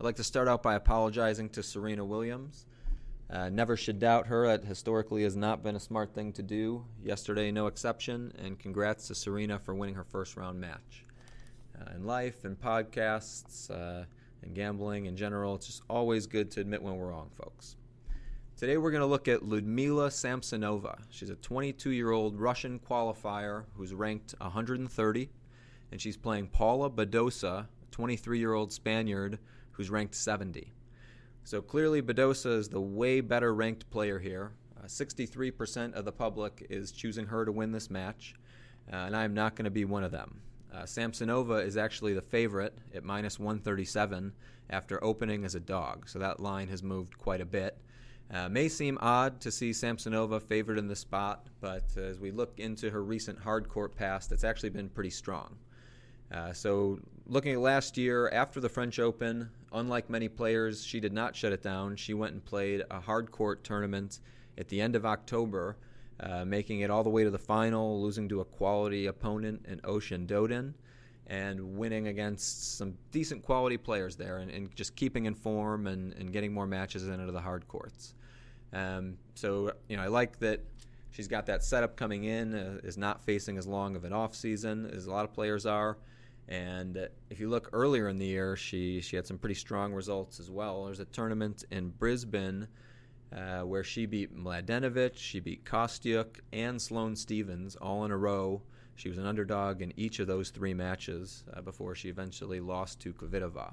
I'd like to start out by apologizing to Serena Williams. Uh, never should doubt her. That historically has not been a smart thing to do. Yesterday, no exception, and congrats to Serena for winning her first round match. Uh, in life and podcasts uh, and gambling in general, it's just always good to admit when we're wrong, folks. Today, we're going to look at Ludmila Samsonova. She's a 22 year old Russian qualifier who's ranked 130, and she's playing Paula Badosa, a 23 year old Spaniard who's ranked 70. So clearly, Badosa is the way better ranked player here. Uh, 63% of the public is choosing her to win this match, uh, and I'm not going to be one of them. Uh, Samsonova is actually the favorite at minus 137 after opening as a dog, so that line has moved quite a bit. Uh, may seem odd to see Samsonova favored in the spot, but as we look into her recent hard court past, it's actually been pretty strong. Uh, so, looking at last year, after the French Open, unlike many players, she did not shut it down. She went and played a hard court tournament at the end of October, uh, making it all the way to the final, losing to a quality opponent in Océane Dodin, and winning against some decent quality players there, and, and just keeping in form and, and, getting more matches into the hard courts. Um, so, you know, I like that she's got that setup coming in, uh, is not facing as long of an off season as a lot of players are. And if you look earlier in the year, she she had some pretty strong results as well. There's a tournament in Brisbane uh, where she beat Mladenovic, she beat Kostyuk, and Sloane Stevens all in a row. She was an underdog in each of those three matches uh, before she eventually lost to Kvitova.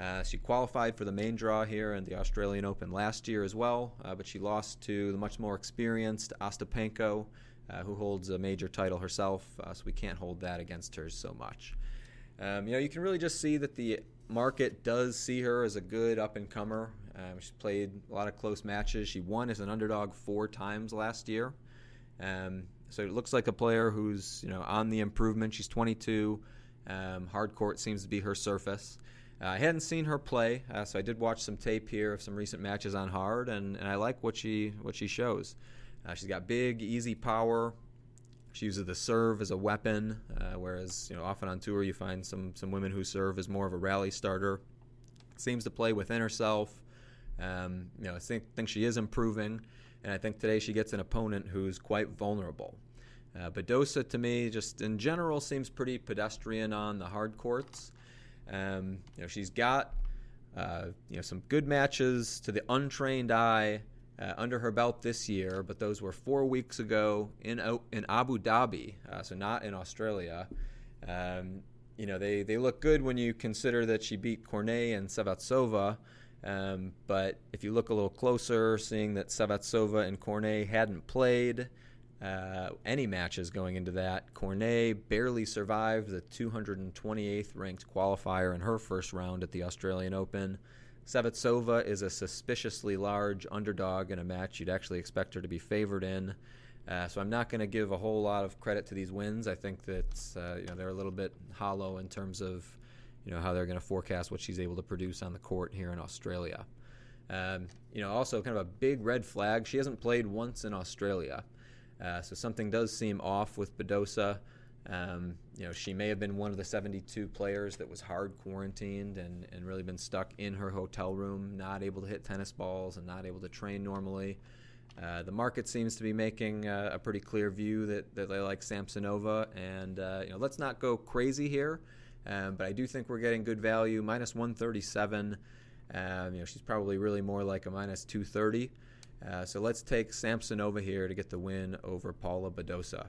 Uh, she qualified for the main draw here in the Australian Open last year as well, uh, but she lost to the much more experienced Ostapenko, uh, who holds a major title herself, uh, so we can't hold that against her so much. Um, you know, you can really just see that the market does see her as a good up and comer. Um, she's played a lot of close matches. She won as an underdog four times last year. Um, so it looks like a player who's you know on the improvement. She's 22. Um, hard court seems to be her surface. Uh, I hadn't seen her play, uh, so I did watch some tape here of some recent matches on hard, and, and I like what she what she shows. Uh, she's got big, easy power. She uses the serve as a weapon, uh, whereas you know often on tour you find some some women who serve as more of a rally starter. Seems to play within herself. Um, you know, I think think she is improving, and I think today she gets an opponent who's quite vulnerable. Uh, Badosa to me, just in general, seems pretty pedestrian on the hard courts. Um, you know, she's got uh, you know some good matches to the untrained eye uh, under her belt this year, but those were four weeks ago in in Abu Dhabi, uh, so not in Australia. Um, you know, they, they look good when you consider that she beat Cornet and Sevastova. Um, but if you look a little closer, seeing that Sevastova and Cornet hadn't played uh, any matches going into that, Cornet barely survived the 228th ranked qualifier in her first round at the Australian Open. Sevastova is a suspiciously large underdog in a match you'd actually expect her to be favored in. Uh, so I'm not going to give a whole lot of credit to these wins. I think that uh, you know they're a little bit hollow in terms of you know how they're going to forecast what she's able to produce on the court here in Australia. Um, you know, also kind of a big red flag. She hasn't played once in Australia, uh, so something does seem off with Badosa. Um, you know, she may have been one of the 72 players that was hard quarantined and, and really been stuck in her hotel room, not able to hit tennis balls and not able to train normally. Uh, the market seems to be making uh, a pretty clear view that, that they like Samsonova, and uh, you know, let's not go crazy here. Um, but I do think we're getting good value, minus 137. Um, you know, she's probably really more like a minus 230. Uh, so let's take Samsonova here to get the win over Paula Badosa.